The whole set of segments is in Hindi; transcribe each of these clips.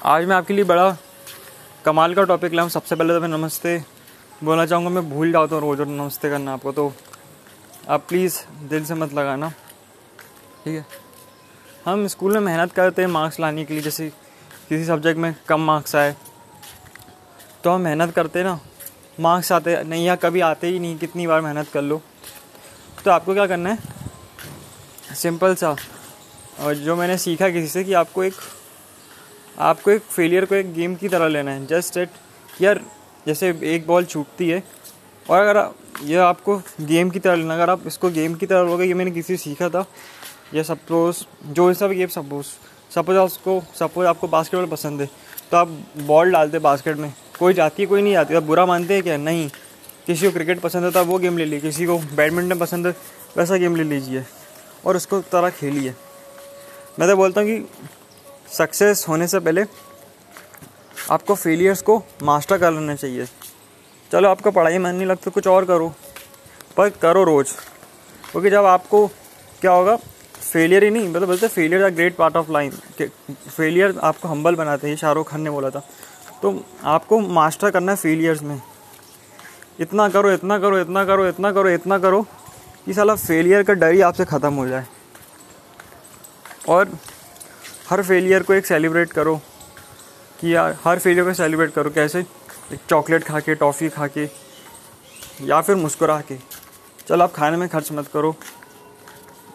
आज मैं आपके लिए बड़ा कमाल का टॉपिक लाऊँ सबसे पहले तो मैं नमस्ते बोलना चाहूँगा, मैं भूल जाता हूँ रोज़ नमस्ते करना आपको तो आप प्लीज़ दिल से मत लगाना, ठीक है? हम स्कूल में मेहनत करते हैं मार्क्स लाने के लिए, जैसे किसी सब्जेक्ट में कम मार्क्स आए तो हम मेहनत करते ना मार्क्स आते नहीं, या कभी आते ही नहीं, कितनी बार मेहनत कर लो। तो आपको क्या करना है? सिंपल सा, और जो मैंने सीखा किसी से कि आपको एक आपको एक फेलियर को एक गेम की तरह लेना है। जस्ट एट यार, जैसे एक बॉल छूटती है, और अगर ये आपको गेम की तरह लेना अगर आप इसको गेम की तरह लोगे, ये मैंने किसी से सीखा था। या सपोज़ जो सब गेम सपोज़ सपोज़ आपको सपोज़ आपको बास्केटबॉल पसंद है तो आप बॉल डालते बास्केट में। कोई जाती है, कोई नहीं जाती। आप बुरा मानते हैं क्या? नहीं। किसी को क्रिकेट पसंद है तो वो गेम ले लीजिए। किसी को बैडमिंटन पसंद है, वैसा गेम ले लीजिए। और उसको तरह खेलिए। मैं तो बोलता हूँ कि सक्सेस होने से पहले आपको फेलियर्स को मास्टर कर लेना चाहिए। चलो, आपका पढ़ाई मन नहीं लगता, कुछ और करो। पर करो रोज़। क्योंकि जब आपको क्या होगा फेलियर ही नहीं मतलब बोलते failure a great part of life failure आपको हम्बल बनाते हैं शाहरुख खान ने बोला था। तो आपको मास्टर करना है फेलियर्स में। इतना करो इतना करो इतना करो इतना करो इतना करो, कि साला फेलियर का डर ही आपसे ख़त्म हो जाए। और हर फेलियर को एक सेलिब्रेट करो कि यार, हर फेलियर को सेलिब्रेट करो, कैसे एक चॉकलेट खा के टॉफ़ी खा के या फिर मुस्कुरा के। चलो, आप खाने में खर्च मत करो।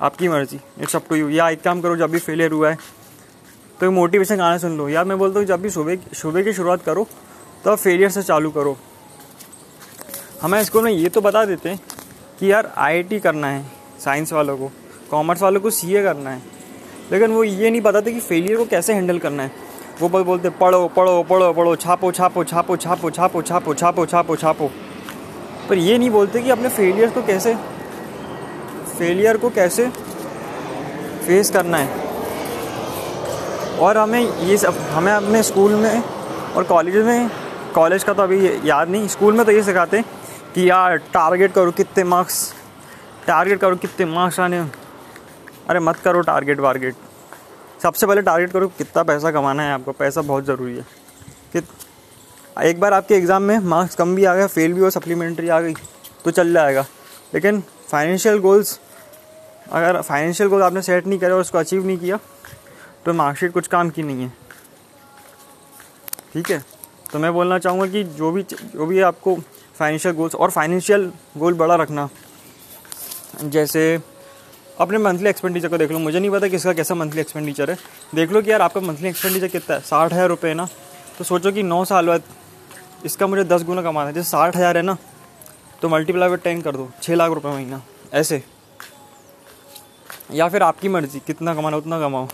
आपकी मर्ज़ी इट्स अप टू यू या एक काम करो, जब भी फेलियर हुआ है तो मोटिवेशन गाना सुन लो। यार मैं बोलता हूँ, जब भी सुबह सुबह की शुरुआत करो तो आप फेलियर से चालू करो। हमें स्कूल में ये तो बता देते हैं कि यार आईआईटी करना है साइंस वालों को कॉमर्स वालों को सीए करना है। लेकिन वो ये नहीं बताते कि फेलियर को कैसे हैंडल करना है। वो बस बोलते, पढ़ो पढ़ो पढ़ो पढ़ो, छापो छापो छापो छापो छापो छापो छापो छापो छापो। पर ये नहीं बोलते कि अपने फेलियर को कैसे फेलियर को कैसे फेस करना है। और हमें ये सब, हमें अपने स्कूल में और कॉलेज में कॉलेज का तो अभी याद नहीं स्कूल में तो ये सिखाते हैं कि यार टारगेट करो कितने मार्क्स टारगेट करो कितने मार्क्स आने। अरे मत करो टारगेट वारगेट। सबसे पहले टारगेट करो कितना पैसा कमाना है आपको, पैसा बहुत ज़रूरी है। कि एक बार आपके एग्ज़ाम में मार्क्स कम भी आ गया फेल भी हो सप्लीमेंट्री आ गई तो चल जाएगा। लेकिन फाइनेंशियल गोल्स अगर फाइनेंशियल गोल आपने सेट नहीं करे और उसको अचीव नहीं किया तो मार्कशीट कुछ काम की नहीं है। ठीक है? तो मैं बोलना चाहूँगा कि जो भी जो भी आपको फाइनेंशियल गोल्स और फाइनेंशियल गोल बड़ा रखना, जैसे अपने मंथली एक्सपेंडिचर को देख लो। मुझे नहीं पता किसका कैसा मंथली एक्सपेंडिचर है। देख लो कि यार आपका मंथली एक्सपेंडिचर कितना है? साठ हज़ार रुपये है ना? तो सोचो कि नौ साल बाद इसका मुझे दस गुना कमाना है। जैसे साठ हज़ार है ना तो मल्टीप्लाई बाई टेन कर दो। छः लाख रुपये महीना। ऐसे। या फिर आपकी मर्ज़ी, कितना कमाना उतना कमाओ।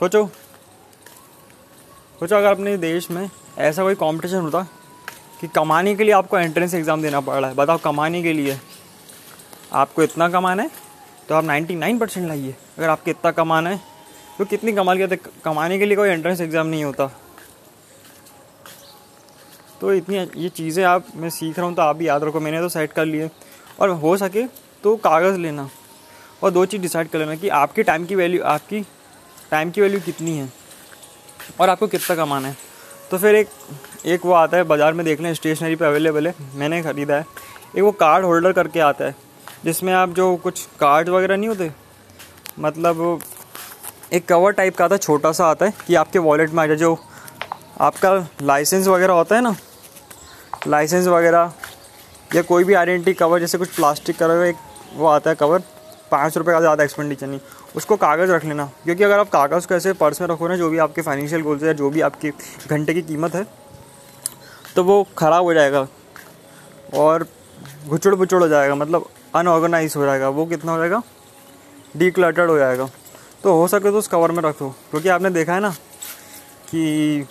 सोचो। सोचो, अगर अपने देश में ऐसा कोई कंपटीशन होता कि कमाने के लिए आपको एंट्रेंस एग्ज़ाम देना पड़ रहा है, बताओ कमाने के लिए आपको इतना कमाना है? तो आप 99 परसेंट लाइए, अगर आपको इतना कमाना है। तो कितनी कमाल के कमाने के लिए कोई एंट्रेंस एग्ज़ाम नहीं होता। तो इतनी ये चीज़ें आप, मैं सीख रहा हूँ तो आप भी याद रखो, मैंने तो सेट कर लिए। और हो सके तो कागज़ लेना और दो चीज़ डिसाइड कर लेना कि आपके टाइम की वैल्यू आपकी टाइम की वैल्यू कितनी है और आपको कितना कमाना है। तो फिर एक एक वो आता है, बाज़ार में देख लें स्टेशनरी पे अवेलेबल है, मैंने ख़रीदा है। एक वो कार्ड होल्डर करके आता है। जिसमें आप जो कुछ कार्ड वगैरह नहीं होते? मतलब एक कवर टाइप का आता है छोटा सा आता है कि आपके वॉलेट में आ जाए जो आपका लाइसेंस वगैरह होता है ना? लाइसेंस वगैरह या कोई भी आइडेंटिटी कवर जैसे कुछ प्लास्टिक का एक वो आता है कवर पाँच रुपये का ज़्यादा एक्सपेंडिचर नहीं। उसको कागज़ रख लेना, क्योंकि अगर आप कागज़ को ऐसे पर्स में रखो ना, जो भी आपके फाइनेंशियल गोल्स है जो भी आपके घंटे की कीमत है तो वो ख़राब हो जाएगा और घुचड़ पुचड़ हो जाएगा। मतलब अनऑर्गेनाइज हो जाएगा। वो कितना हो जाएगा? डी हो जाएगा। तो हो सके तो उस कवर में रखो क्योंकि आपने देखा है ना कि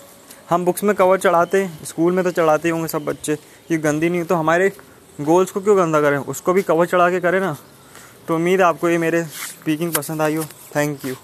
हम बुक्स में कवर चढ़ाते स्कूल में तो चढ़ाते होंगे सब बच्चे। कि गंदी नहीं तो हमारे गोल्स को क्यों गंदा करें? उसको भी कवर चढ़ा के करें ना। तो उम्मीद आपको ये मेरे स्पीकिंग पसंद आई हो। Thank you